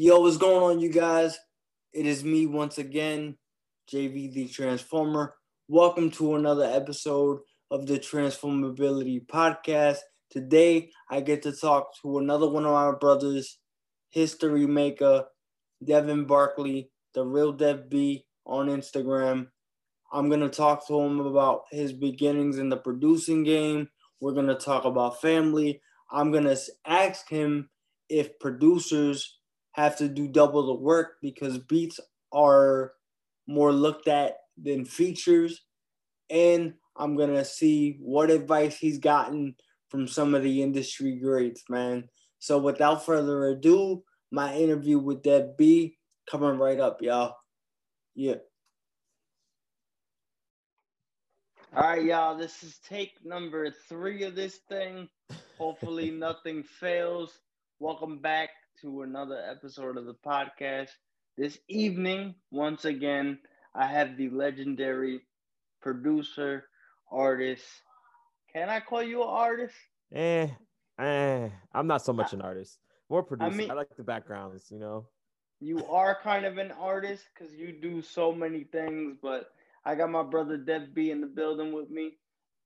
Yo, what's going on, you guys? It is me once again, JV the Transformer. Welcome to another episode of the Transformability Podcast. Today, I get to talk to another one of my brothers, history maker, Devin Barkley, the real Dev B on Instagram. I'm going to talk to him about his beginnings in the producing game. We're going to talk about family. I'm going to ask him if producers have to do double the work because beats are more looked at than features. And I'm going to see what advice he's gotten from some of the industry greats, man. So without further ado, my interview with Dev B coming right up, y'all. Yeah. All right, y'all. This is take number three of this thing. Hopefully, nothing fails. Welcome back to another episode of the podcast. This evening, once again, I have the legendary producer, artist. Can I call you an artist? Eh, eh. I'm not so much an artist. More producer. I, mean, I like the backgrounds, you know. You are kind of an artist because you do so many things, but I got my brother Dev B in the building with me.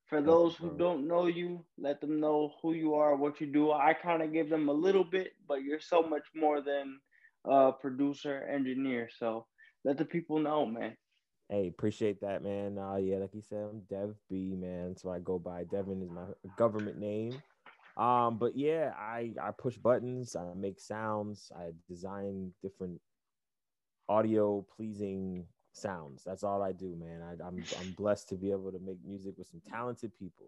For those who don't know you, let them know who you are, what you do. I kind of give them a little bit, but you're so much more than a producer, engineer. So let the people know, man. Hey, appreciate that, man. Uh, yeah, like you said, I'm Dev B, man. So I go by Devin is my government name. Um, but yeah, I I push buttons, I make sounds, I design different audio pleasing sounds. That's all I do, man. I, am I'm, I'm blessed to be able to make music with some talented people.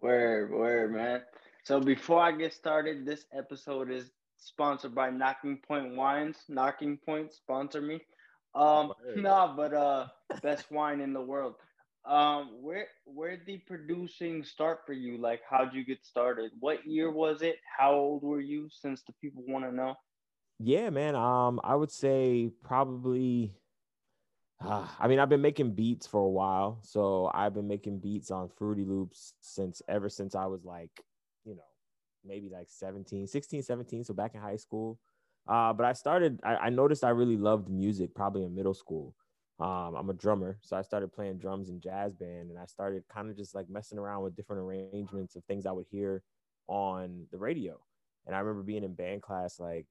Word, word, man. So before I get started, this episode is sponsored by Knocking Point Wines. Knocking Point sponsor me. Um, nah, but uh, best wine in the world. Um, where where did the producing start for you? Like, how'd you get started? What year was it? How old were you? Since the people want to know. Yeah, man. Um, I would say probably uh, I mean, I've been making beats for a while. So I've been making beats on Fruity Loops since ever since I was like, you know, maybe like 17, 16, 17. So back in high school. Uh, but I started, I, I noticed I really loved music probably in middle school. Um, I'm a drummer. So I started playing drums in jazz band and I started kind of just like messing around with different arrangements of things I would hear on the radio. And I remember being in band class, like,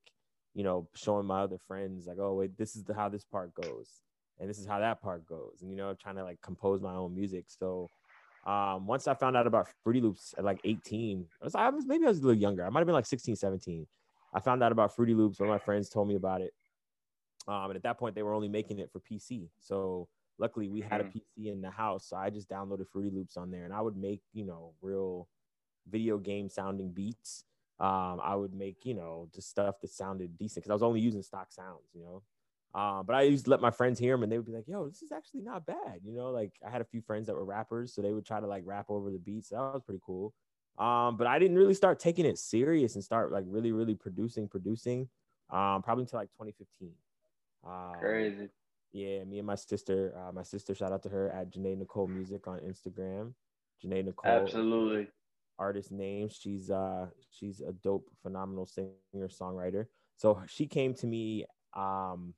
you know, showing my other friends, like, oh, wait, this is the, how this part goes and this is how that part goes and you know trying to like compose my own music so um once i found out about fruity loops at like 18 I was, I was maybe i was a little younger i might have been like 16 17 i found out about fruity loops one of my friends told me about it um and at that point they were only making it for pc so luckily we had a mm. pc in the house so i just downloaded fruity loops on there and i would make you know real video game sounding beats um, I would make, you know, just stuff that sounded decent because I was only using stock sounds, you know. Um, but I used to let my friends hear them and they would be like, yo, this is actually not bad. You know, like I had a few friends that were rappers, so they would try to like rap over the beats. So that was pretty cool. Um, but I didn't really start taking it serious and start like really, really producing, producing, um, probably until like 2015. Um, Crazy. Yeah, me and my sister, uh, my sister, shout out to her at Janae Nicole Music on Instagram. Janae Nicole. Absolutely. Artist name. She's uh she's a dope, phenomenal singer, songwriter. So she came to me um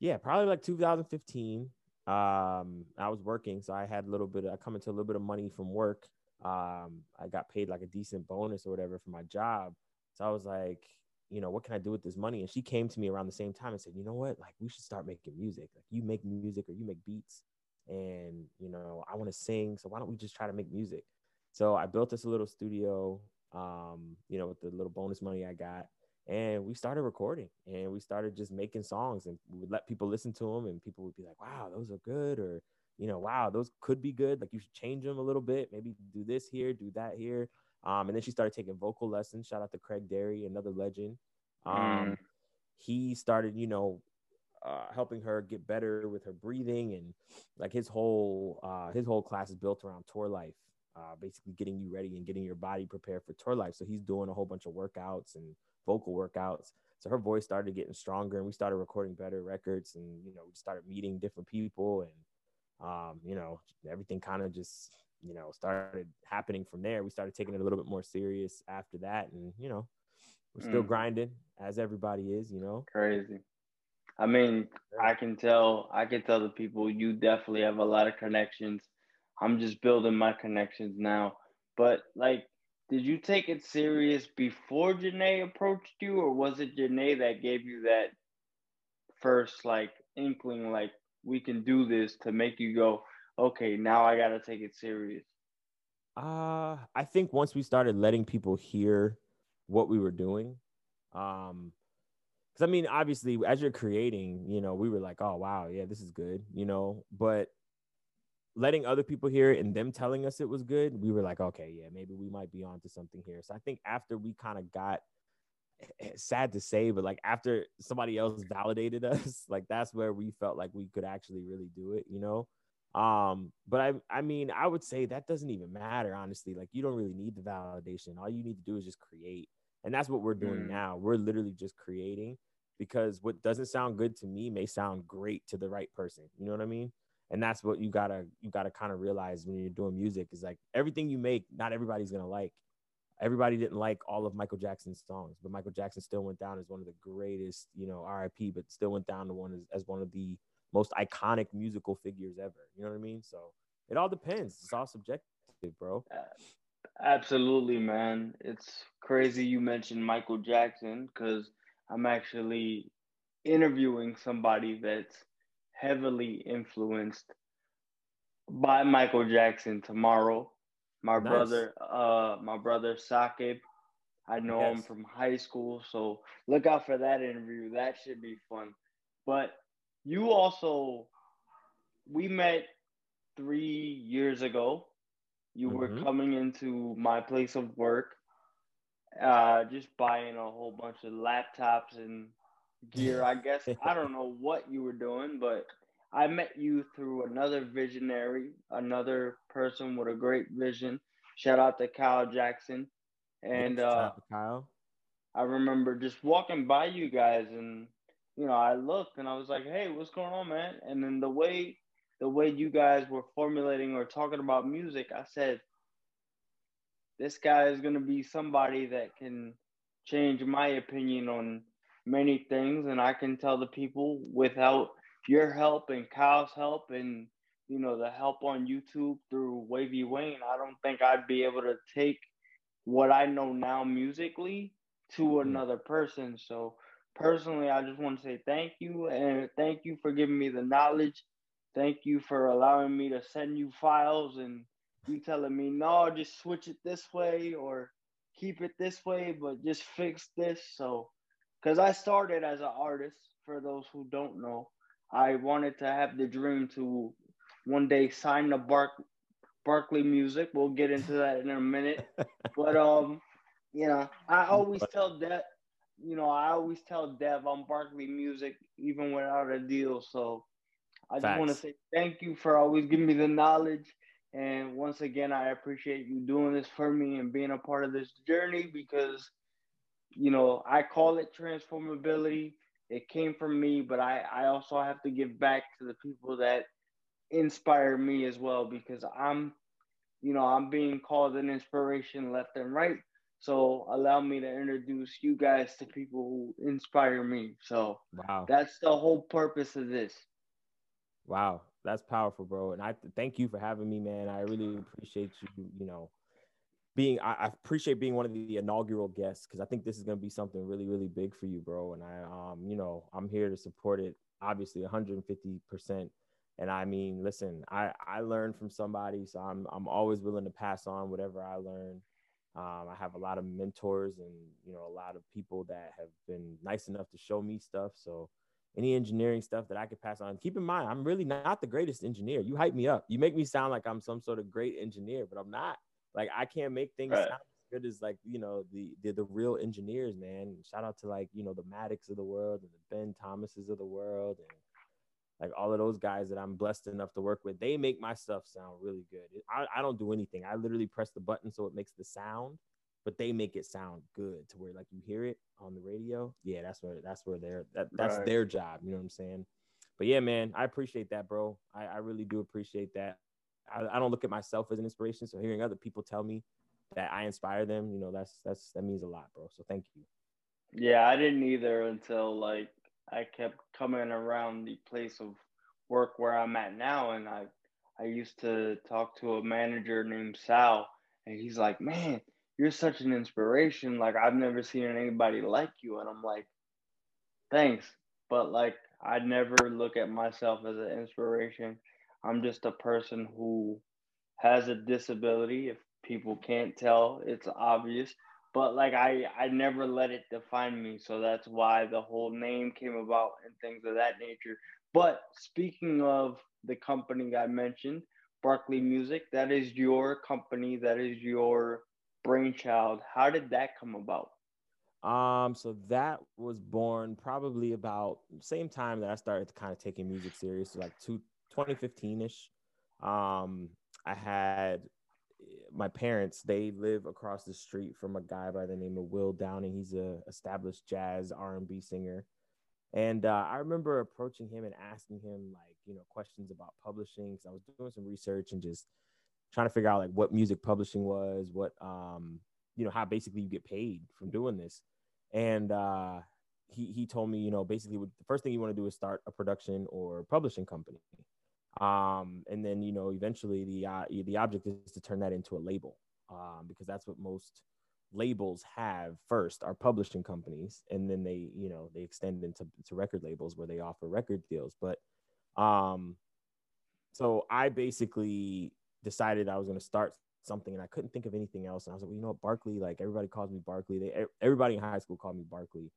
yeah, probably like 2015. Um, I was working, so I had a little bit. Of, I come into a little bit of money from work. Um, I got paid like a decent bonus or whatever for my job. So I was like, you know, what can I do with this money? And she came to me around the same time and said, you know what, like we should start making music. Like you make music or you make beats, and you know, I want to sing. So why don't we just try to make music? So I built this little studio. Um, you know, with the little bonus money I got and we started recording and we started just making songs and we would let people listen to them and people would be like wow those are good or you know wow those could be good like you should change them a little bit maybe do this here do that here. Um, and then she started taking vocal lessons shout out to craig derry another legend. Um, mm. he started you know uh, helping her get better with her breathing and like his whole uh, his whole class is built around tour life uh, basically getting you ready and getting your body prepared for tour life. So he's doing a whole bunch of workouts and vocal workouts. So her voice started getting stronger and we started recording better records and, you know, we started meeting different people and, um, you know, everything kind of just, you know, started happening from there. We started taking it a little bit more serious after that. And, you know, we're still mm. grinding as everybody is, you know. Crazy. I mean, I can tell I can tell the people you definitely have a lot of connections. I'm just building my connections now. But like did you take it serious before Janae approached you or was it Janae that gave you that first like inkling like we can do this to make you go, okay, now I gotta take it serious? Uh I think once we started letting people hear what we were doing, um, because I mean, obviously, as you're creating, you know, we were like, oh wow, yeah, this is good, you know, but letting other people hear it and them telling us it was good, we were like, okay, yeah, maybe we might be onto something here. So I think after we kind of got eh, eh, sad to say, but like after somebody else validated us, like that's where we felt like we could actually really do it, you know. Um, but I I mean, I would say that doesn't even matter, honestly. Like you don't really need the validation. All you need to do is just create. And that's what we're doing mm. now. We're literally just creating because what doesn't sound good to me may sound great to the right person. You know what I mean? And that's what you gotta you gotta kind of realize when you're doing music is like everything you make, not everybody's gonna like. Everybody didn't like all of Michael Jackson's songs, but Michael Jackson still went down as one of the greatest, you know, RIP, but still went down to one as, as one of the most iconic musical figures ever. You know what I mean? So it all depends. It's all subjective, bro. Absolutely, man. It's crazy you mentioned Michael Jackson because I'm actually interviewing somebody that's heavily influenced by Michael Jackson tomorrow. My nice. brother, uh, my brother Sakib. I know yes. him from high school, so look out for that interview. That should be fun. But you also, we met three years ago you mm-hmm. were coming into my place of work, uh, just buying a whole bunch of laptops and gear. I guess I don't know what you were doing, but I met you through another visionary, another person with a great vision. Shout out to Kyle Jackson. And uh, Kyle. I remember just walking by you guys and you know, I looked and I was like, "Hey, what's going on, man?" And then the way the way you guys were formulating or talking about music, I said, this guy is going to be somebody that can change my opinion on many things. And I can tell the people without your help and Kyle's help and, you know, the help on YouTube through Wavy Wayne, I don't think I'd be able to take what I know now musically to mm-hmm. another person. So, personally, I just want to say thank you and thank you for giving me the knowledge Thank you for allowing me to send you files and you telling me, no, just switch it this way or keep it this way, but just fix this. So, because I started as an artist, for those who don't know, I wanted to have the dream to one day sign the Bark Barkley Music. We'll get into that in a minute. but um, you know, I always tell Dev, you know, I always tell Dev I'm Barkley Music even without a deal. So I just want to say thank you for always giving me the knowledge. And once again, I appreciate you doing this for me and being a part of this journey because, you know, I call it transformability. It came from me, but I, I also have to give back to the people that inspire me as well because I'm, you know, I'm being called an inspiration left and right. So allow me to introduce you guys to people who inspire me. So wow. that's the whole purpose of this. Wow, that's powerful, bro. And I thank you for having me, man. I really appreciate you. You know, being I, I appreciate being one of the inaugural guests because I think this is gonna be something really, really big for you, bro. And I, um, you know, I'm here to support it. Obviously, 150 percent. And I mean, listen, I I learned from somebody, so I'm I'm always willing to pass on whatever I learn. Um, I have a lot of mentors and you know a lot of people that have been nice enough to show me stuff. So any engineering stuff that I could pass on. Keep in mind, I'm really not the greatest engineer. You hype me up. You make me sound like I'm some sort of great engineer, but I'm not. Like I can't make things right. sound as good as like you know the, the the real engineers, man. Shout out to like you know the Maddox of the world and the Ben Thomases of the world and like all of those guys that I'm blessed enough to work with. They make my stuff sound really good. I, I don't do anything. I literally press the button so it makes the sound but they make it sound good to where like you hear it on the radio. Yeah, that's where that's where they're that, that's right. their job. You know what I'm saying? But yeah, man, I appreciate that, bro. I, I really do appreciate that. I, I don't look at myself as an inspiration, so hearing other people tell me that I inspire them, you know, that's that's that means a lot, bro. So thank you. Yeah, I didn't either until like I kept coming around the place of work where I'm at now, and I I used to talk to a manager named Sal, and he's like, "Man, you're such an inspiration. Like I've never seen anybody like you." And I'm like, "Thanks," but like I never look at myself as an inspiration. I'm just a person who has a disability. If people can't tell, it's obvious. But like I, I never let it define me. So that's why the whole name came about and things of that nature. But speaking of the company I mentioned, Barkley Music, that is your company, that is your brainchild. How did that come about? Um, so that was born probably about same time that I started kind of taking music serious, so like two, 2015 ish. Um, I had my parents, they live across the street from a guy by the name of Will Downing. He's a established jazz R&B singer. And uh, I remember approaching him and asking him like, you know, questions about publishing. Cause I was doing some research and just trying to figure out like what music publishing was, what, um, you know, how basically you get paid from doing this. And uh, he, he told me, you know, basically the first thing you want to do is start a production or publishing company um, and then you know eventually the uh, the object is to turn that into a label um, because that's what most labels have first are publishing companies and then they you know they extend into to record labels where they offer record deals. But um so i basically decided i was going to start something and i couldn't think of anything else. And i was like well, you know what? Barkley like everybody calls me barkley they everybody in high school called me barkley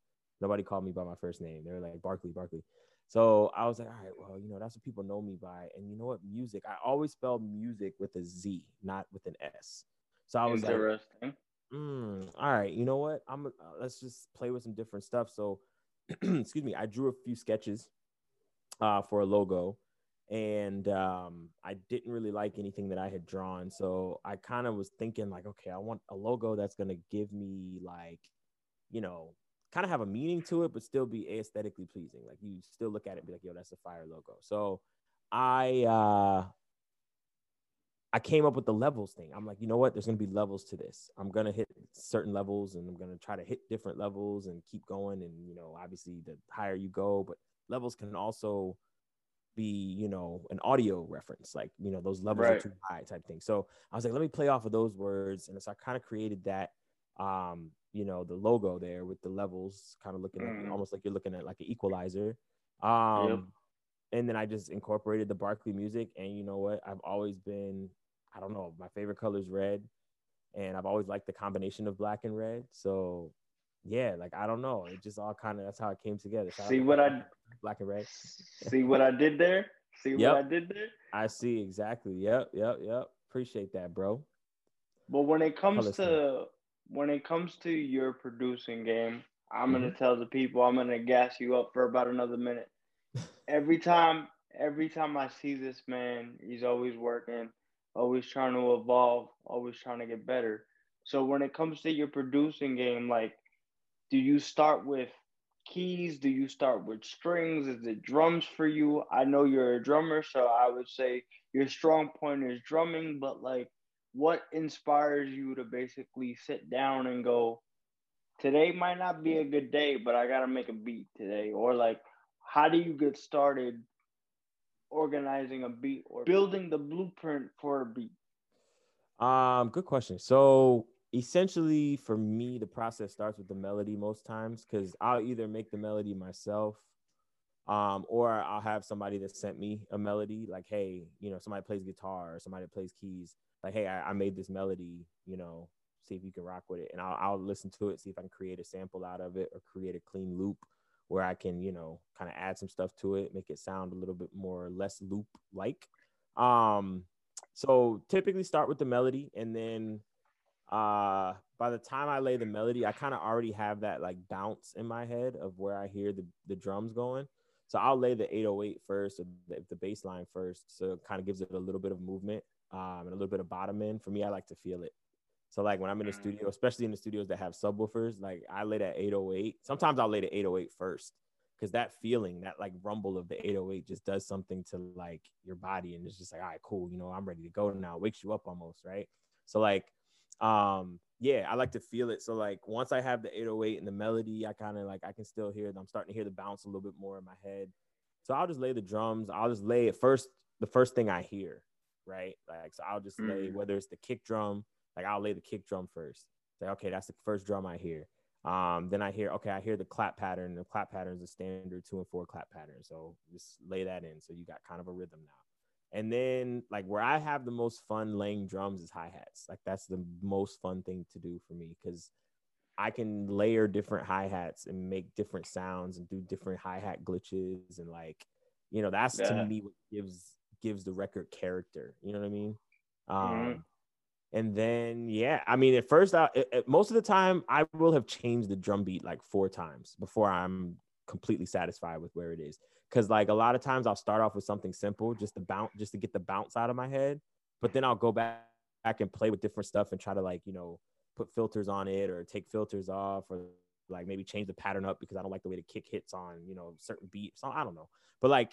nobody called me by my first name. They were like barkley barkley so I was like, all right, well, you know, that's what people know me by. And you know what? Music, I always spell music with a Z, not with an S. So I was like, mm, all right, you know what? I'm uh, let's just play with some different stuff. So, excuse me, I drew a few sketches uh, for a logo, and um, I didn't really like anything that I had drawn. So I kind of was thinking like, okay, I want a logo that's gonna give me like, you know, kind of have a meaning to it, but still be aesthetically pleasing. Like you still look at it and be like, yo, that's a fire logo. So I uh I came up with the levels thing. I'm like, you know what? There's gonna be levels to this. I'm gonna hit certain levels and I'm gonna try to hit different levels and keep going. And you know, obviously the higher you go, but levels can also be, you know, an audio reference, like you know, those levels right. are too high type thing. So I was like, let me play off of those words. And so I kind of created that um you know the logo there with the levels kind of looking mm. almost like you're looking at like an equalizer. Um yep. and then i just incorporated the barkley music and you know what? I've always been i don't know my favorite color is red and i've always liked the combination of black and red. So yeah like i don't know. It just all kind of that's how it came together. Shout see what i black and red. See what i did there? See yep. what i did there? I see exactly. Yep yep yep. Appreciate that bro. But when it comes to when it comes to your producing game, I'm mm-hmm. gonna tell the people I'm gonna gas you up for about another minute. every time, every time I see this man, he's always working, always trying to evolve, always trying to get better. So when it comes to your producing game, like, do you start with keys? Do you start with strings? Is it drums for you? I know you're a drummer, so I would say your strong point is drumming, but like what inspires you to basically sit down and go, today might not be a good day, but I got to make a beat today? Or like, how do you get started organizing a beat or building the blueprint for a beat? Um, good question. So essentially for me, the process starts with the melody most times because I'll either make the melody myself um, or I'll have somebody that sent me a melody, like, hey, you know, somebody plays guitar or somebody plays keys like, hey, I, I, made this melody, you know, see if you can rock with it. And I'll, I'll listen to it, see if I can create a sample out of it or create a clean loop where I can, you know, kind of add some stuff to it, make it sound a little bit more less loop like. Um, so typically start with the melody and then uh by the time I lay the melody, I kind of already have that like bounce in my head of where I hear the, the drums going. So I'll lay the 808 first or the, the bass line first. So it kind of gives it a little bit of movement um, and a little bit of bottom end. For me, I like to feel it. So like when I'm in the studio, especially in the studios that have subwoofers, like I lay that 808. Sometimes I'll lay the 808 first because that feeling, that like rumble of the 808 just does something to like your body and it's just like, all right, cool, you know, I'm ready to go now. It wakes you up almost, right? So like um, yeah, I like to feel it. So like once I have the 808 and the melody, I kind of like I can still hear. I'm starting to hear the bounce a little bit more in my head. So I'll just lay the drums. I'll just lay it first. The first thing I hear, right? Like so, I'll just mm. lay whether it's the kick drum. Like I'll lay the kick drum first. Say okay, that's the first drum I hear. Um, then I hear okay, I hear the clap pattern. The clap pattern is a standard two and four clap pattern. So just lay that in. So you got kind of a rhythm now. And then like where I have the most fun laying drums is hi hats. Like that's the most fun thing to do for me because I can layer different hi hats and make different sounds and do different hi hat glitches and like, you know, that's yeah. to me what gives gives the record character. You know what I mean? Mm-hmm. Um, mm-hmm. And then yeah, I mean, at first, I, most of the time, I will have changed the drum beat like four times before I'm completely satisfied with where it is. Because like a lot of times, I'll start off with something simple just to bounce, just to get the bounce out of my head, but then I'll go back back and play with different stuff and try to like you know put filters on it or take filters off or like maybe change the pattern up because I don't like the way the kick hits on, you know, certain beats. So I don't know. But like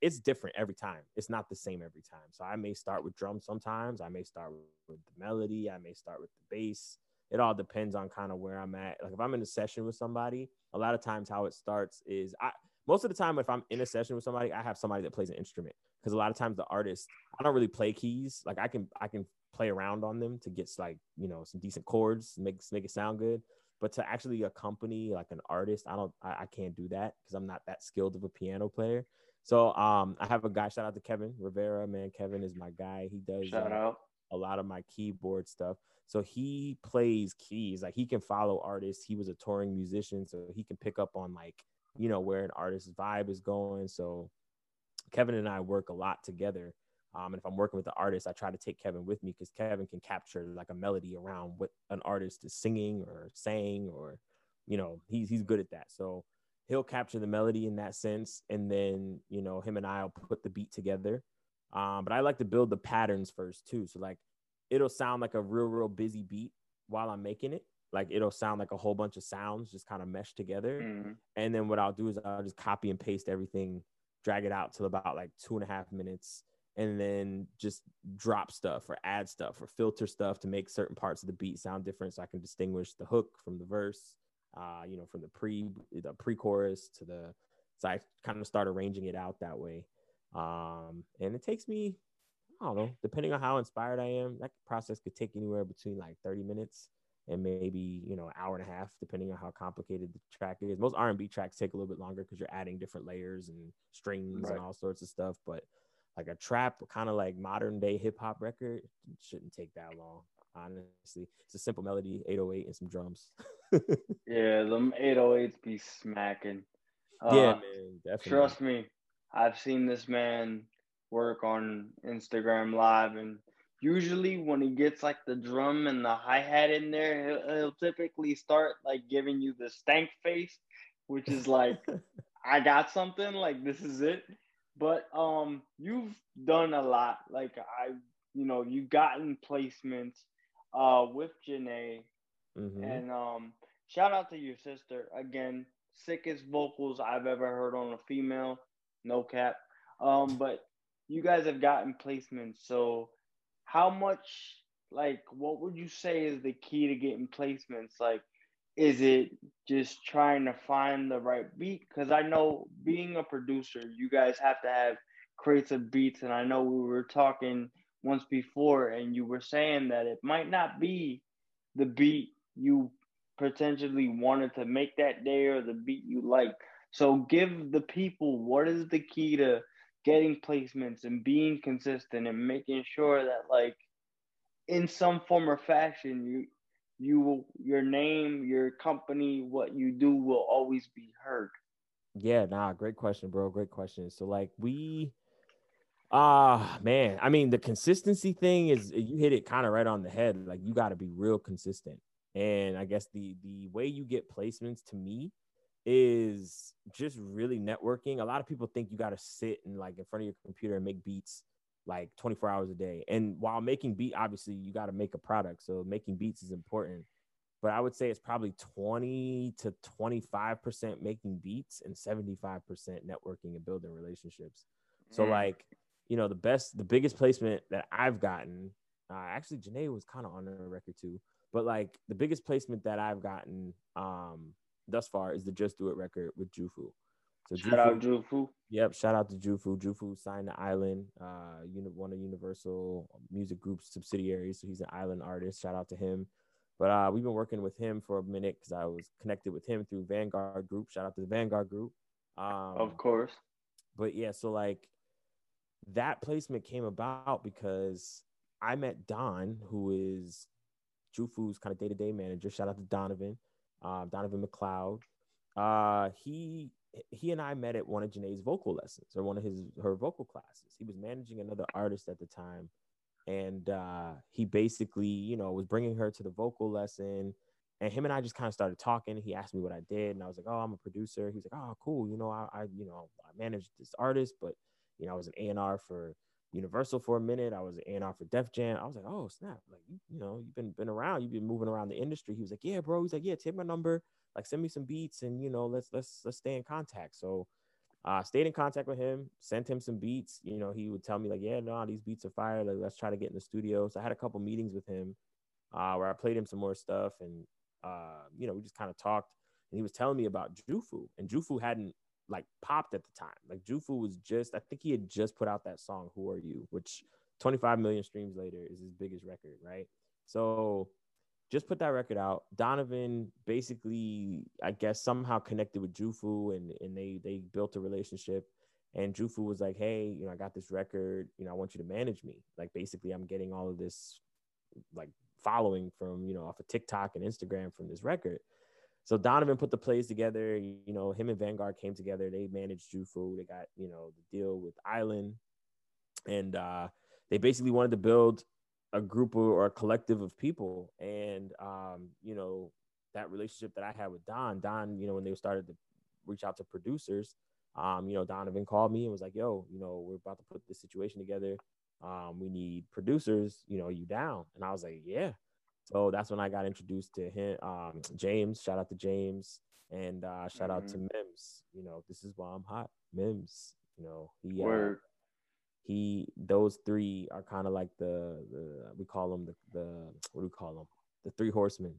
it's different every time. It's not the same every time. So I may start with drums sometimes. I may start with the melody. I may start with the bass. It all depends on kind of where I'm at. Like if I'm in a session with somebody, a lot of times how it starts is I most of the time if I'm in a session with somebody, I have somebody that plays an instrument because a lot of times the artist I don't really play keys. Like I can I can play around on them to get like you know some decent chords, make make it sound good. But to actually accompany like an artist, I don't I, I can't do that because I'm not that skilled of a piano player. So um I have a guy, shout out to Kevin Rivera, man. Kevin is my guy. He does shout uh, out. a lot of my keyboard stuff. So he plays keys, like he can follow artists. He was a touring musician, so he can pick up on like, you know, where an artist's vibe is going. So Kevin and I work a lot together. Um, and if I'm working with the artist, I try to take Kevin with me because Kevin can capture like a melody around what an artist is singing or saying, or you know, he's he's good at that. So he'll capture the melody in that sense, and then you know, him and I'll put the beat together. Um, but I like to build the patterns first too. So like, it'll sound like a real real busy beat while I'm making it. Like it'll sound like a whole bunch of sounds just kind of meshed together. Mm-hmm. And then what I'll do is I'll just copy and paste everything, drag it out till about like two and a half minutes and then just drop stuff or add stuff or filter stuff to make certain parts of the beat sound different so I can distinguish the hook from the verse, uh, you know, from the pre the pre-chorus to the so I kind of start arranging it out that way. Um, and it takes me, I don't know, depending on how inspired I am, that process could take anywhere between like 30 minutes and maybe, you know, an hour and a half, depending on how complicated the track is. Most R&B tracks take a little bit longer because you're adding different layers and strings right. and all sorts of stuff. But like a trap kind of like modern day hip hop record shouldn't take that long. Honestly, it's a simple melody, 808 and some drums. yeah, them 808s be smacking. Uh, yeah, man, definitely. Trust me, I've seen this man work on Instagram Live, and usually when he gets like the drum and the hi hat in there, he'll, he'll typically start like giving you the stank face, which is like, I got something, like this is it. But um, you've done a lot. Like I, you know, you've gotten placements uh with Janae, mm-hmm. and um, shout out to your sister again. Sickest vocals I've ever heard on a female, no cap. Um, but you guys have gotten placements. So, how much, like, what would you say is the key to getting placements? Like, is it just trying to find the right beat? Because I know being a producer, you guys have to have of beats. And I know we were talking once before, and you were saying that it might not be the beat you potentially wanted to make that day or the beat you like. So give the people what is the key to getting placements and being consistent and making sure that like in some form or fashion you you will your name, your company, what you do will always be heard. Yeah, nah, great question, bro. Great question. So like we ah uh, man, I mean the consistency thing is you hit it kind of right on the head. Like you got to be real consistent. And I guess the the way you get placements to me is just really networking. A lot of people think you got to sit and like in front of your computer and make beats like 24 hours a day. And while making beat, obviously you got to make a product. So making beats is important. But I would say it's probably 20 to 25% making beats and 75% networking and building relationships. So mm. like, you know, the best, the biggest placement that I've gotten Uh, actually, Janae was kind of on the record too. But like the biggest placement that I've gotten um, thus far is the Just Do It record with Jufu. So shout Jufu, out Jufu. Yep, shout out to Jufu. Jufu signed to Island, uh, one of Universal Music Group's subsidiaries. So he's an Island artist. Shout out to him. But uh, we've been working with him for a minute because I was connected with him through Vanguard Group. Shout out to the Vanguard Group. Um, of course. But yeah, so like that placement came about because I met Don, who is Jufu's kind of day to day manager. Shout out to Donovan, uh, Donovan McLeod. Uh, he he and I met at one of Janae's vocal lessons or one of his her vocal classes. He was managing another artist at the time, and uh, he basically, you know, was bringing her to the vocal lesson. And him and I just kind of started talking. He asked me what I did, and I was like, "Oh, I'm a producer." He's like, "Oh, cool. You know, I, I you know, I managed this artist, but you know, I was an A and R for Universal for a minute. I was an A&R for Def Jam. I was like, oh snap! Like you, know, you've been been around. You've been moving around the industry. He was like, yeah, bro. He's like, yeah, take my number. Like, send me some beats, and you know, let's let's let's stay in contact. So, uh, stayed in contact with him. Sent him some beats. You know, he would tell me like, yeah, no, these beats are fire. Like, let's try to get in the studio. So I had a couple meetings with him, uh, where I played him some more stuff, and uh, you know, we just kind of talked. And he was telling me about Jufu, and Jufu hadn't like popped at the time. Like Jufu was just, I think he had just put out that song "Who Are You," which 25 million streams later is his biggest record, right? So just put that record out. Donovan basically, I guess, somehow connected with Jufu, and and they they built a relationship. And Jufu was like, "Hey, you know, I got this record. You know, I want you to manage me. Like, basically, I'm getting all of this, like, following from you know off of TikTok and Instagram from this record." So Donovan put the plays together. You know, him and Vanguard came together. They managed Jufu. They got you know the deal with Island, and uh, they basically wanted to build a group or a collective of people. And um, you know that relationship that I had with Don, Don, you know, when they started to reach out to producers, um, you know, Donovan called me and was like, "Yo, you know, we're about to put this situation together. Um, we need producers. You know, you down?" And I was like, "Yeah." So that's when I got introduced to him. Um, James, shout out to James, and uh, shout mm-hmm. out to mm-hmm. Mims. You know, this is why I'm hot. Mims. You know, he uh, he. Those three are kind of like the the we call them the the what do we call them? The three horsemen.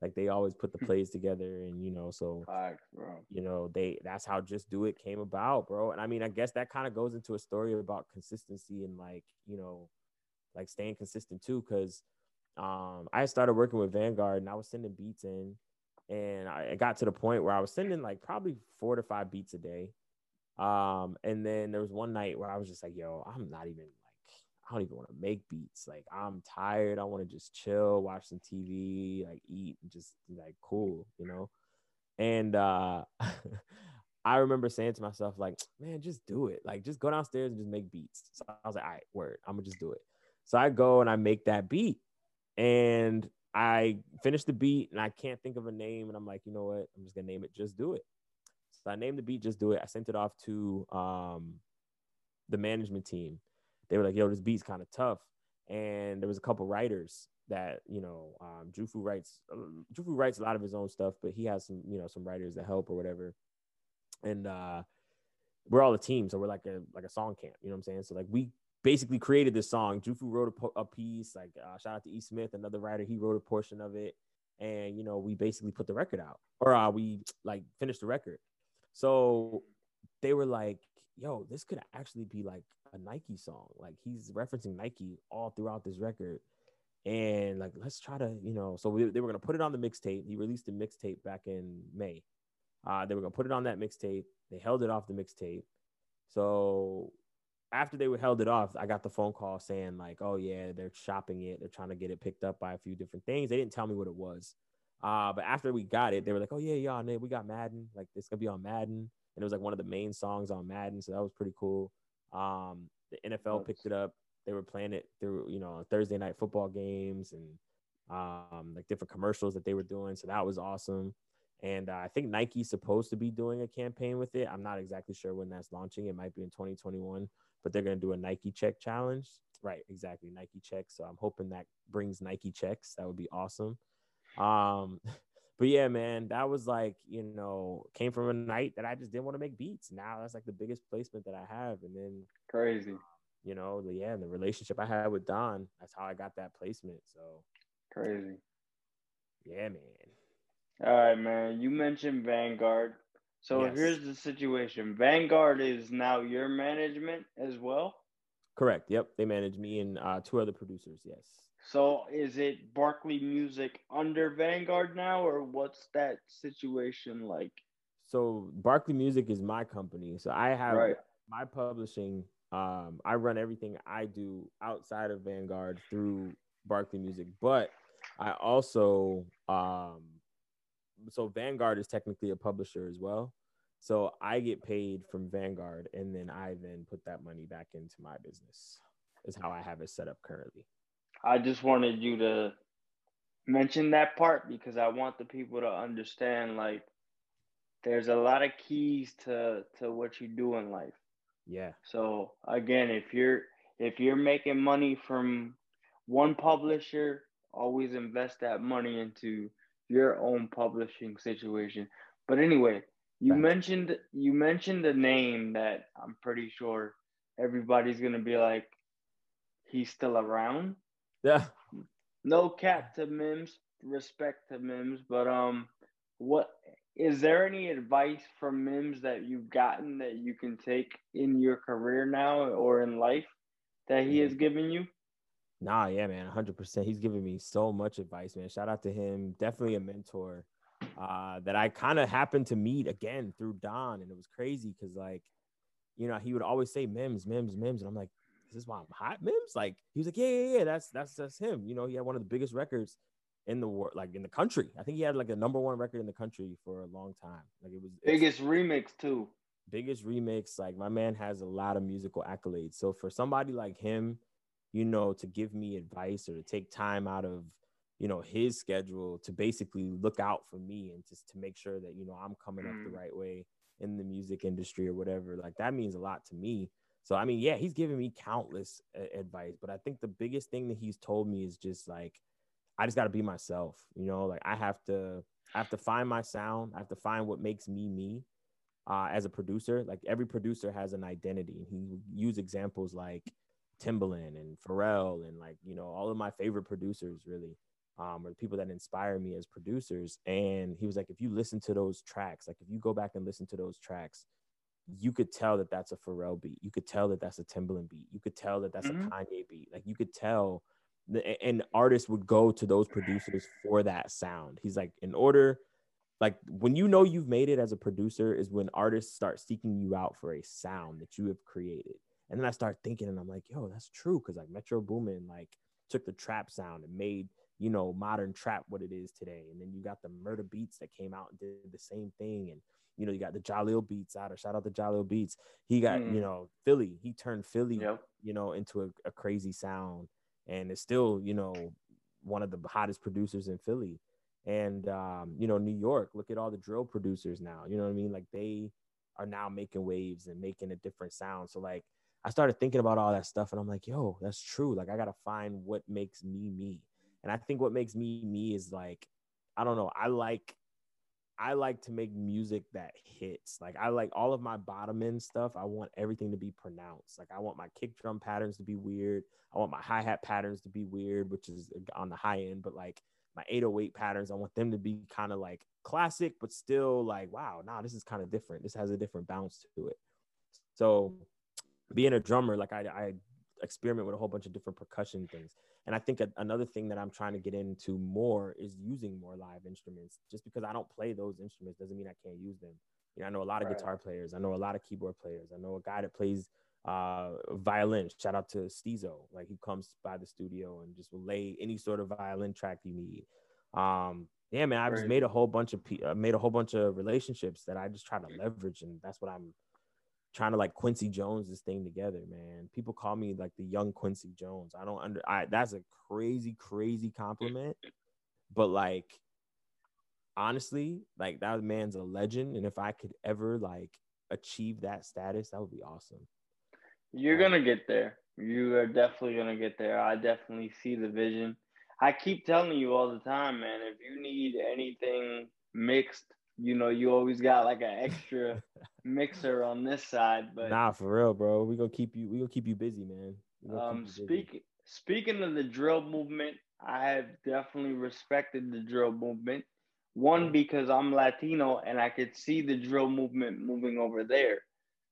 Like they always put the plays together, and you know, so you know they that's how just do it came about, bro. And I mean, I guess that kind of goes into a story about consistency and like you know, like staying consistent too, because um, I started working with Vanguard and I was sending beats in, and I got to the point where I was sending like probably four to five beats a day. Um, and then there was one night where I was just like, yo, I'm not even like, I don't even want to make beats. Like, I'm tired. I want to just chill, watch some TV, like eat, just like cool, you know? And uh, I remember saying to myself, like, man, just do it. Like, just go downstairs and just make beats. So I was like, all right, word, I'm gonna just do it. So I go and I make that beat and I finished the beat and I can't think of a name. And I'm like, you know what? I'm just gonna name it Just Do It. So I named the beat Just Do It. I sent it off to um, the management team. They were like, yo, this beat's kind of tough. And there was a couple writers that, you know, um, Jufu writes uh, Jufu writes a lot of his own stuff, but he has some, you know, some writers that help or whatever. And uh we're all a team, so we're like a like a song camp, you know what I'm saying? So like we basically created this song. Jufu wrote a, a piece, like uh, shout out to E. Smith, another writer. He wrote a portion of it, and you know we basically put the record out, or uh, we like finished the record. So they were like, "Yo, this could actually be like a Nike song. Like he's referencing Nike all throughout this record." And like, let's try to, you know. So we, they were gonna put it on the mixtape. He released the mixtape back in May. Uh, they were gonna put it on that mixtape. They held it off the mixtape. So after they were held it off, I got the phone call saying like, "Oh yeah, they're shopping it. They're trying to get it picked up by a few different things." They didn't tell me what it was. Uh, but after we got it, they were like, "Oh yeah, yeah, we got Madden. Like it's gonna be on Madden." And it was like one of the main songs on Madden, so that was pretty cool. Um, the NFL picked it up. They were playing it through, you know, Thursday night football games and um, like different commercials that they were doing. So that was awesome. And uh, I think Nike's supposed to be doing a campaign with it. I'm not exactly sure when that's launching. It might be in 2021 but they're going to do a Nike check challenge. Right, exactly. Nike check. So I'm hoping that brings Nike checks. That would be awesome. Um, but yeah, man, that was like, you know, came from a night that I just didn't want to make beats. Now that's like the biggest placement that I have. And then crazy. you know, the, yeah, the relationship I had with Don, that's how I got that placement. So crazy. Yeah, man. All right, man. You mentioned Vanguard. So yes. here's the situation. Vanguard is now your management as well. Correct. Yep, they manage me and uh, two other producers. Yes. So is it Barkley Music under Vanguard now, or what's that situation like? So Barkley Music is my company. So I have right. my publishing. Um, I run everything I do outside of Vanguard through Barkley Music, but I also um, so Vanguard is technically a publisher as well. So I get paid from Vanguard, and then I then put that money back into my business. Is how I have it set up currently. I just wanted you to mention that part because I want the people to understand like there's a lot of keys to to what you do in life. Yeah. So again, if you're if you're making money from one publisher, always invest that money into your own publishing situation. But anyway, you Thanks. mentioned you mentioned a name that I'm pretty sure everybody's gonna be like, he's still around. Yeah. No cap to Mims, respect to Mims, but um, what is there any advice from Mims that you've gotten that you can take in your career now or in life that he has given you? Nah, yeah, man, 100%. He's giving me so much advice, man. Shout out to him. Definitely a mentor uh, that I kind of happened to meet again through Don. And it was crazy because, like, you know, he would always say Mims, Mims, Mims. And I'm like, is this why I'm hot, Mims? Like, he was like, yeah, yeah, yeah, that's, that's, that's him. You know, he had one of the biggest records in the world, like in the country. I think he had like a number one record in the country for a long time. Like, it was biggest remix, too. Biggest remix. Like, my man has a lot of musical accolades. So for somebody like him, you know, to give me advice or to take time out of, you know, his schedule to basically look out for me and just to make sure that, you know, I'm coming up the mm. right way in the music industry or whatever. Like that means a lot to me. So, I mean, yeah, he's given me countless uh, advice, but I think the biggest thing that he's told me is just like, I just got to be myself, you know, like I have to, I have to find my sound. I have to find what makes me me uh, as a producer. Like every producer has an identity. And he used examples like, Timbaland and Pharrell and like you know all of my favorite producers really um, or the people that inspire me as producers. And he was like, if you listen to those tracks, like if you go back and listen to those tracks, you could tell that that's a Pharrell beat. You could tell that that's a Timbaland beat. You could tell that that's mm-hmm. a Kanye beat. Like you could tell, and artists would go to those producers for that sound. He's like, in order, like when you know you've made it as a producer, is when artists start seeking you out for a sound that you have created. And then I start thinking, and I'm like, yo, that's true. Cause like Metro Boomin like took the trap sound and made, you know, modern trap what it is today. And then you got the Murda Beatz that came out and did the same thing. And, you know, you got the Jahlil beats out or shout out to Jahlil beats. He got, mm. you know, Philly, he turned Philly, yep. you know, into a, a crazy sound. And it's still, you know, one of the hottest producers in Philly. And um, you know, New York, look at all the drill producers now. You know what I mean? Like they are now making waves and making a different sound. So like I started thinking about all that stuff and I'm like, yo, that's true. Like I gotta find what makes me me. And I think what makes me me is like, I don't know, I like I like to make music that hits. Like I like all of my bottom end stuff. I want everything to be pronounced. Like I want my kick drum patterns to be weird. I want my hi-hat patterns to be weird, which is on the high end, but like my 808 patterns, I want them to be kind of like classic, but still like, wow, nah, this is kind of different. This has a different bounce to it. So being a drummer, like I, I experiment with a whole bunch of different percussion things. And I think a, another thing that I'm trying to get into more is using more live instruments. Just because I don't play those instruments doesn't mean I can't use them. You know, I know a lot of right. guitar players. I know a lot of keyboard players. I know a guy that plays uh, violin. Shout out to Steezo. Like he comes by the studio and just will lay any sort of violin track you need. Um, yeah, man, I just made a whole bunch of uh, made a whole bunch of relationships that I just try to leverage, and that's what I'm trying to like Quincy Jones this thing together, man. People call me like the young Quincy Jones. I don't under I that's a crazy, crazy compliment. But like honestly, like that man's a legend. And if I could ever like achieve that status, that would be awesome. You're gonna get there. You are definitely gonna get there. I definitely see the vision. I keep telling you all the time, man, if you need anything mixed, you know you always got like an extra mixer on this side. But nah, for real, bro. We gonna keep you. We gonna keep you busy, man. Um, speaking speaking of the drill movement, I have definitely respected the drill movement. One because I'm Latino and I could see the drill movement moving over there.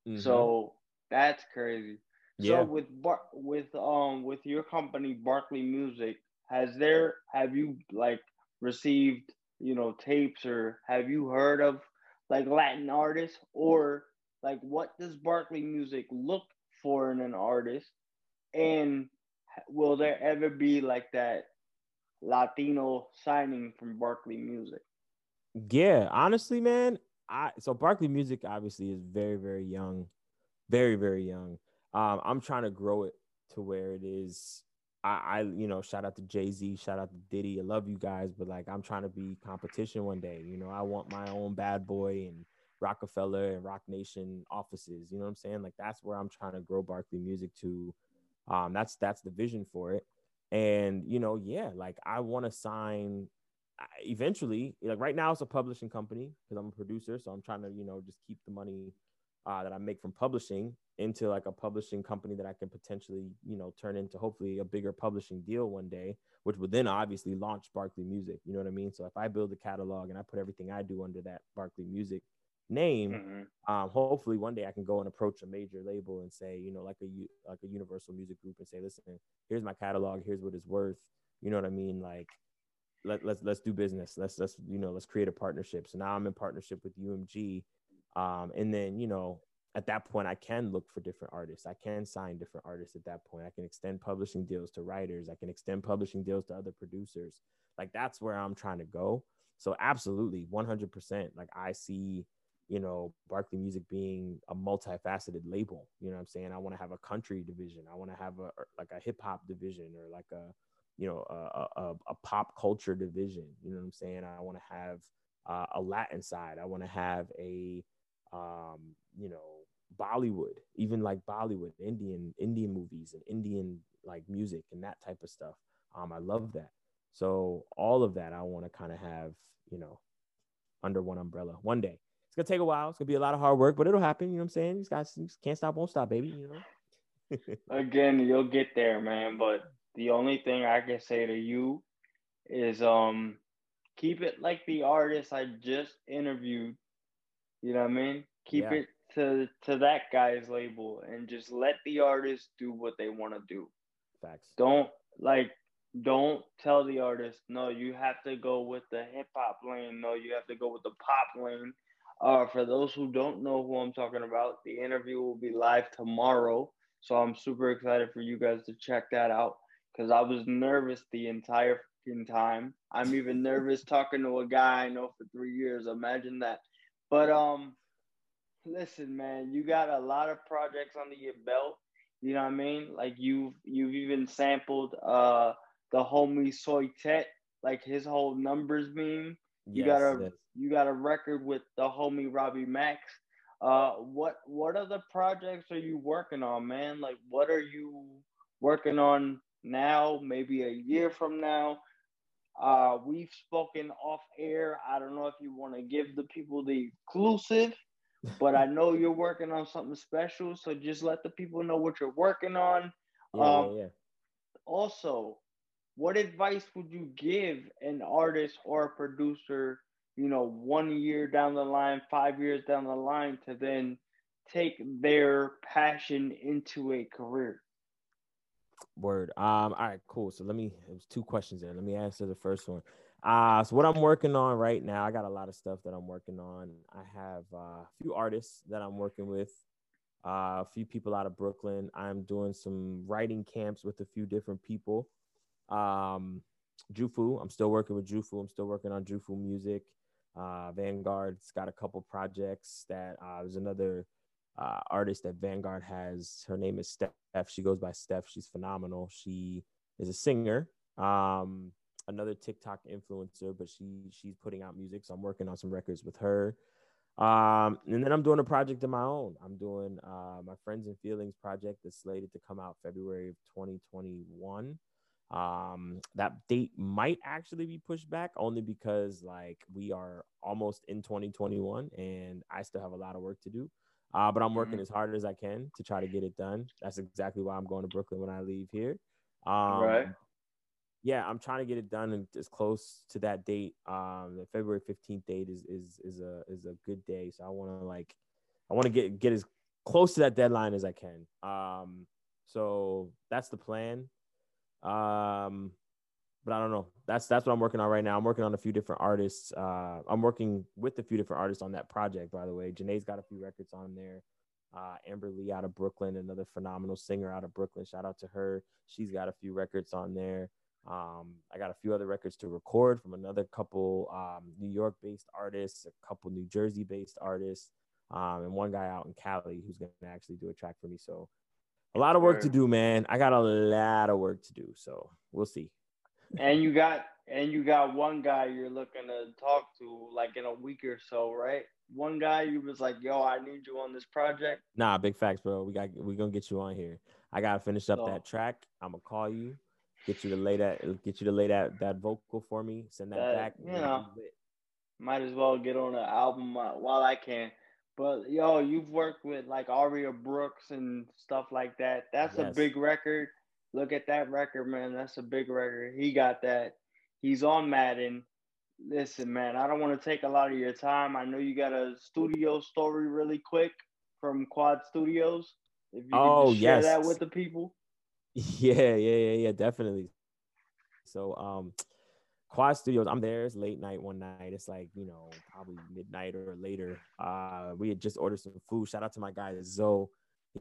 Mm-hmm. So that's crazy. Yeah. So with Bar- with um with your company Barkley Music, has there have you like received you know tapes or have you heard of like Latin artists or like what does Barkley Music look for in an artist, and will there ever be like that Latino signing from Barkley Music? Yeah, honestly, man, I so Barkley Music obviously is very very young, very very young. Um, I'm trying to grow it to where it is. I, I you know, shout out to Jay Z, shout out to Diddy. I love you guys, but like I'm trying to be competition one day. You know, I want my own Bad Boy and Roc-A-Fella and Roc Nation offices. You know what I'm saying? Like that's where I'm trying to grow Barkley Music to. Um, that's that's the vision for it. And you know, yeah, like I want to sign eventually. Like right now, it's a publishing company because I'm a producer, so I'm trying to you know just keep the money uh, that I make from publishing into like a publishing company that I can potentially, you know, turn into hopefully a bigger publishing deal one day, which would then obviously launch Barkley Music. You know what I mean? So if I build a catalog and I put everything I do under that Barkley Music name, mm-hmm. um, hopefully one day I can go and approach a major label and say, you know, like a like a Universal Music Group and say, listen, here's my catalog, here's what it's worth. You know what I mean? Like let, let's let's do business. Let's let's you know let's create a partnership. So now I'm in partnership with UMG um, and then, you know, at that point, I can look for different artists. I can sign different artists at that point. I can extend publishing deals to writers. I can extend publishing deals to other producers. Like that's where I'm trying to go. So absolutely, 100%. Like I see, you know, Barkley Music being a multifaceted label. You know what I'm saying? I want to have a country division. I want to have a like a hip hop division or like a, you know, a, a, a pop culture division. You know what I'm saying? I want to have uh, a Latin side. I want to have a um, you know, Bollywood, even like Bollywood, Indian Indian movies and Indian like music and that type of stuff. Um, I love that. So all of that I want to kind of have, you know, under one umbrella one day. It's gonna take a while. It's gonna be a lot of hard work, but it'll happen. You know what I'm saying? These guys can't stop, won't stop, baby. You know. Again, you'll get there, man. But the only thing I can say to you is, um, keep it like the artist I just interviewed you know what I mean? Keep yeah. it to to that guy's label and just let the artist do what they want to do. Facts. Don't like don't tell the artist, no, you have to go with the hip hop lane. No, you have to go with the pop lane. Uh, for those who don't know who I'm talking about, the interview will be live tomorrow. So I'm super excited for you guys to check that out because I was nervous the entire time. I'm even nervous talking to a guy I know for three years. Imagine that. But um, listen, man, you got a lot of projects under your belt. You know what I mean? Like you've you've even sampled uh the homie Soy Tet, like his whole numbers meme. You yes, got a yes. you got a record with the homie Robbie Max. Uh, what what other projects are you working on, man? Like, what are you working on now? Maybe a year from now. Uh, we've spoken off air. I don't know if you want to give the people the exclusive, but I know you're working on something special. So just let the people know what you're working on. Yeah, um, yeah. Also, what advice would you give an artist or a producer, you know, one year down the line, five years down the line to then take their passion into a career? Word. Um. All right. Cool. So let me. There's two questions there. Let me answer the first one. Uh, so what I'm working on right now, I got a lot of stuff that I'm working on. I have uh, a few artists that I'm working with, uh, a few people out of Brooklyn. I'm doing some writing camps with a few different people. Um, Jufu, I'm still working with Jufu. I'm still working on Jufu music. Uh, Vanguard's got a couple projects that uh, there's another uh, artist that Vanguard has. Her name is Steph. She goes by Steph. She's phenomenal. She is a singer, um, another TikTok influencer, but she she's putting out music. So I'm working on some records with her. Um, and then I'm doing a project of my own. I'm doing uh, my Friends and Feelings project that's slated to come out February of 2021. Um, that date might actually be pushed back only because like we are almost in 2021 and I still have a lot of work to do. Uh, but I'm working mm-hmm. as hard as I can to try to get it done. That's exactly why I'm going to Brooklyn when I leave here. Um, right. Yeah, I'm trying to get it done and as close to that date. Um, the February 15th date is is is a is a good day. So I want to like, I want to get get as close to that deadline as I can. Um, so that's the plan. Um, but I don't know. That's that's what I'm working on right now. I'm working on a few different artists. Uh, I'm working with a few different artists on that project. By the way, Janae's got a few records on there. Uh, Amber Lee out of Brooklyn, another phenomenal singer out of Brooklyn. Shout out to her. She's got a few records on there. Um, I got a few other records to record from another couple um, New York based artists, a couple New Jersey based artists, um, and one guy out in Cali who's going to actually do a track for me. So a lot of work to do, man. I got a lot of work to do. So we'll see and you got and you got one guy you're looking to talk to like in a week or so, right? One guy you was like, "Yo, I need you on this project." Nah, big facts, bro. We got we gonna get you on here. I gotta finish up so, that track. I'm gonna call you, get you to lay that, get you to lay that that vocal for me. Send that, that back. You know, might as well get on the album while I can. But yo, you've worked with like Aria Brooks and stuff like that. That's yes. a big record. Look at that record, man. That's a big record. He got that. He's on Madden. Listen, man, I don't want to take a lot of your time. I know you got a studio story really quick from Quad Studios. If you oh, share yes. that with the people. Yeah, yeah, yeah, yeah, definitely. So, um, Quad Studios, I'm there. It's late night one night. It's like, you know, probably midnight or later. Uh, we had just ordered some food. Shout out to my guy Zoe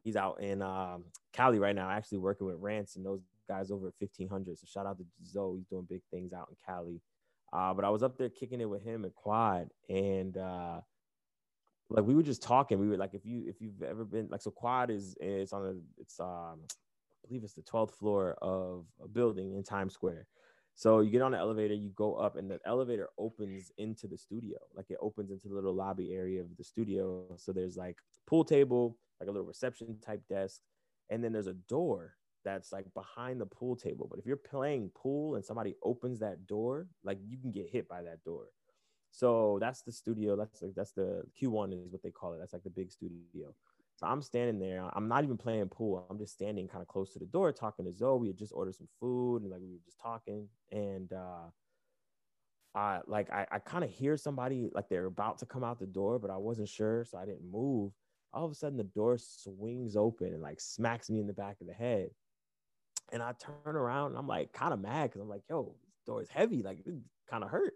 he's out in um, Cali right now, actually working with Rance and those guys over at 1500. So shout out to Zoe. He's doing big things out in Cali. Uh, but I was up there kicking it with him and Quad, and uh, like we were just talking. We were like, if you if you've ever been like, so Quad is it's on a it's um believe it's the 12th floor of a building in Times Square. So you get on the elevator, you go up, and the elevator opens into the studio. Like it opens into the little lobby area of the studio. So there's like pool table, like a little reception type desk. And then there's a door that's like behind the pool table. But if you're playing pool and somebody opens that door, like you can get hit by that door. So that's the studio. That's like that's the Q1 is what they call it. That's like the big studio. So I'm standing there. I'm not even playing pool. I'm just standing kind of close to the door talking to Zoe. We had just ordered some food and like we were just talking. And uh I like I, I kind of hear somebody like they're about to come out the door, but I wasn't sure, so I didn't move all of a sudden the door swings open and like smacks me in the back of the head. And I turn around and I'm like kind of mad because I'm like, yo, this door is heavy, like it kind of hurt.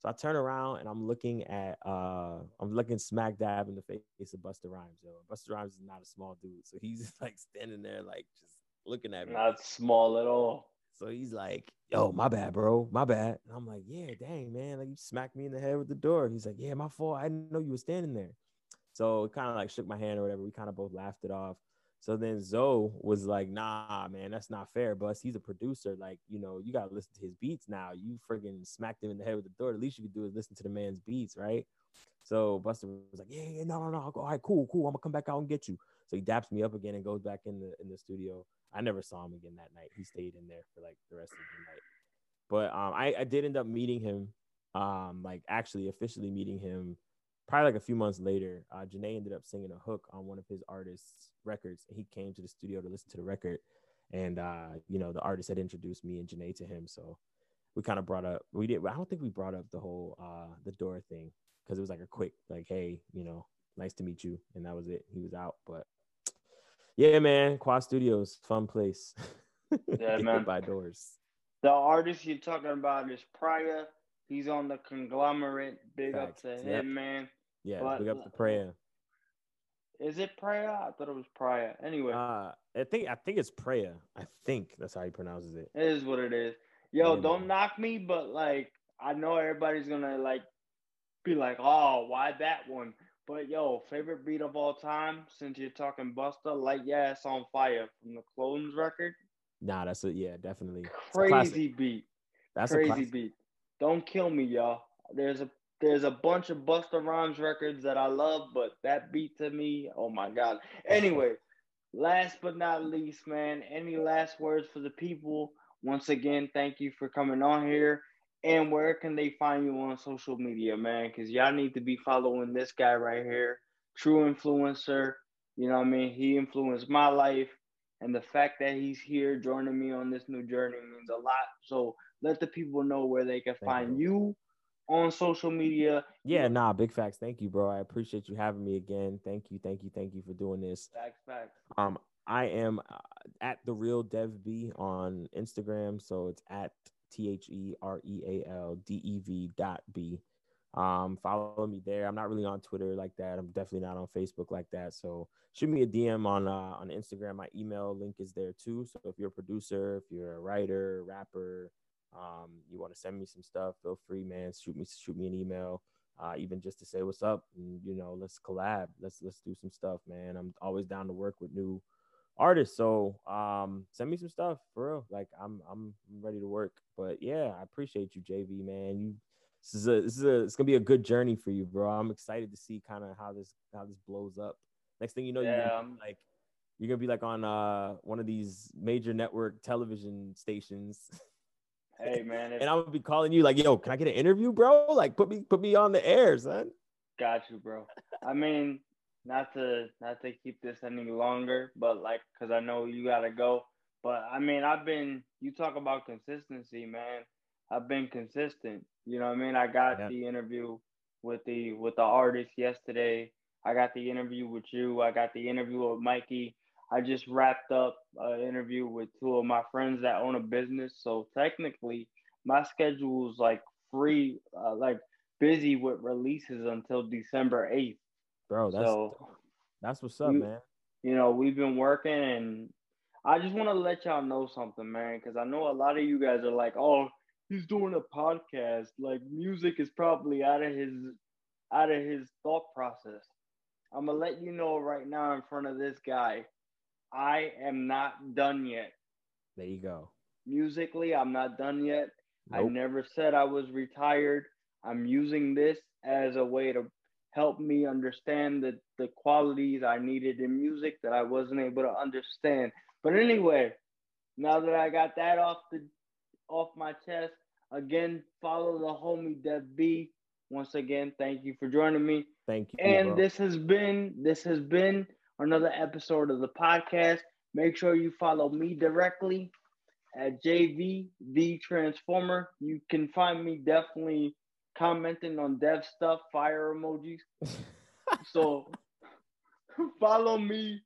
So I turn around and I'm looking at uh I'm looking smack dab in the face of Busta Rhymes. Yo, Busta Rhymes is not a small dude. So he's like standing there like just looking at me. Not small at all. So he's like, yo, my bad, bro. My bad. And I'm like, yeah, dang, man. Like you smacked me in the head with the door. He's like, yeah, my fault. I didn't know you were standing there. So it kind of like shook my hand or whatever. We kind of both laughed it off. So then Zoe was like, nah, man, that's not fair, Bus. He's a producer. Like, you know, you got to listen to his beats now. You friggin' smacked him in the head with the door. The least you could do is listen to the man's beats, right? So Busta was like, yeah, yeah, no, no, no. Go, all right, cool, cool. I'm gonna come back out and get you. So he daps me up again and goes back in the in the studio. I never saw him again that night. He stayed in there for like the rest of the night. But um, I, I did end up meeting him, um, like actually officially meeting him probably like a few months later, uh, Janae ended up singing a hook on one of his artists' records. And he came to the studio to listen to the record. And, uh, you know, the artist had introduced me and Janae to him. So we kind of brought up, we did, I don't think we brought up the whole, uh, the door thing because it was like a quick, like, hey, you know, nice to meet you. And that was it. He was out. But yeah, man, Quad Studios, fun place. Yeah, man. By doors. The artist you're talking about is Pryor. He's on the conglomerate. Big Facts. up to yep. him, man. Yeah, but, big up to prayer. Is it prayer? I thought it was prayer. Anyway, uh, I think I think it's prayer. I think that's how he pronounces it. It is what it is. Yo, don't knock me, but like I know everybody's gonna like be like, oh, why that one? But yo, favorite beat of all time since you're talking Busta, like yeah, it's on fire from the Clones record. Nah, that's a yeah, definitely crazy beat. That's crazy beat. Don't kill me, y'all. There's a there's a bunch of Busta Rhymes records that I love, but that beat to me, oh my god. Anyway, last but not least, man, any last words for the people? once again, thank you for coming on here. And where can they find you on social media, man? Because y'all need to be following this guy right here, true influencer. You know what I mean? He influenced my life. And the fact that he's here joining me on this new journey means a lot. So let the people know where they can Thank find you. you on social media. Yeah, nah, big facts. Thank you, bro. I appreciate you having me again. Thank you, thank you, thank you for doing this. Facts, facts. Um, I am uh, at the real Dev B on Instagram, so it's at T H E R E A L D E V dot B. Um, follow me there. I'm not really on Twitter like that. I'm definitely not on Facebook like that. So shoot me a DM on uh, on Instagram. My email link is there too. So if you're a producer, if you're a writer, rapper, um, you want to send me some stuff, feel free, man. Shoot me shoot me an email. Uh, even just to say what's up and you know let's collab let's let's do some stuff man i'm always down to work with new artists so um send me some stuff for real like i'm i'm ready to work but yeah i appreciate you jv man you this is a this is a it's gonna be a good journey for you, bro. I'm excited to see kind of how this how this blows up. Next thing you know, yeah. you're gonna like you're gonna be like on uh one of these major network television stations. Hey man, and I'm gonna be calling you like, yo, can I get an interview, bro? Like, put me put me on the air, son. Got you, bro. I mean, not to not to keep this any longer, but like, cause I know you gotta go. But I mean, I've been. You talk about consistency, man. I've been consistent. You know what I mean? I got yeah. the interview with the with the artist yesterday. I got the interview with you. I got the interview with Mikey. I just wrapped up an interview with two of my friends that own a business. So technically, my schedule is like free, uh, like busy with releases until December eighth. Bro, that's so, that's what's up, we, man. You know, we've been working, and I just want to let y'all know something, man, because I know a lot of you guys are like, "Oh, he's doing a podcast. Like music is probably out of his out of his thought process. I'm gonna let you know right now in front of this guy, I am not done yet. There you go. Musically, I'm not done yet. Nope. I never said I was retired. I'm using this as a way to help me understand the, the qualities I needed in music that I wasn't able to understand. But anyway, now that I got that off the off my chest, Again, follow the homie Dev B. Once again, thank you for joining me. Thank you. And bro. this has been this has been another episode of the podcast. Make sure you follow me directly at JV the Transformer. You can find me definitely commenting on dev stuff, fire emojis. so follow me,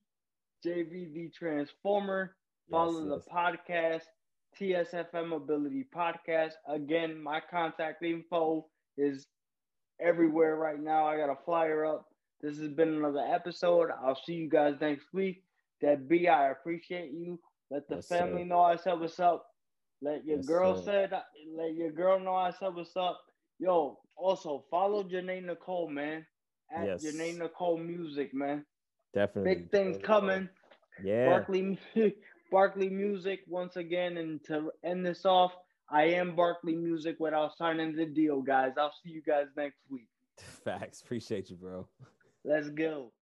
JV the Transformer. Follow yes, the podcast TSFM Mobility Podcast. Again, my contact info is everywhere right now. I got a flyer up. This has been another episode. I'll see you guys next week. That B, I appreciate you. Let the yes, family sir. know I said what's up. Let your yes, girl sir. said let your girl know I said what's up. Yo, also follow Janae Nicole, man. At yes. Janae Nicole Music, man. Definitely. Big things coming. Yeah. Barkley Barkley Music once again. And to end this off, I am Barkley Music without signing the deal, guys. I'll see you guys next week. Facts. Appreciate you, bro. Let's go.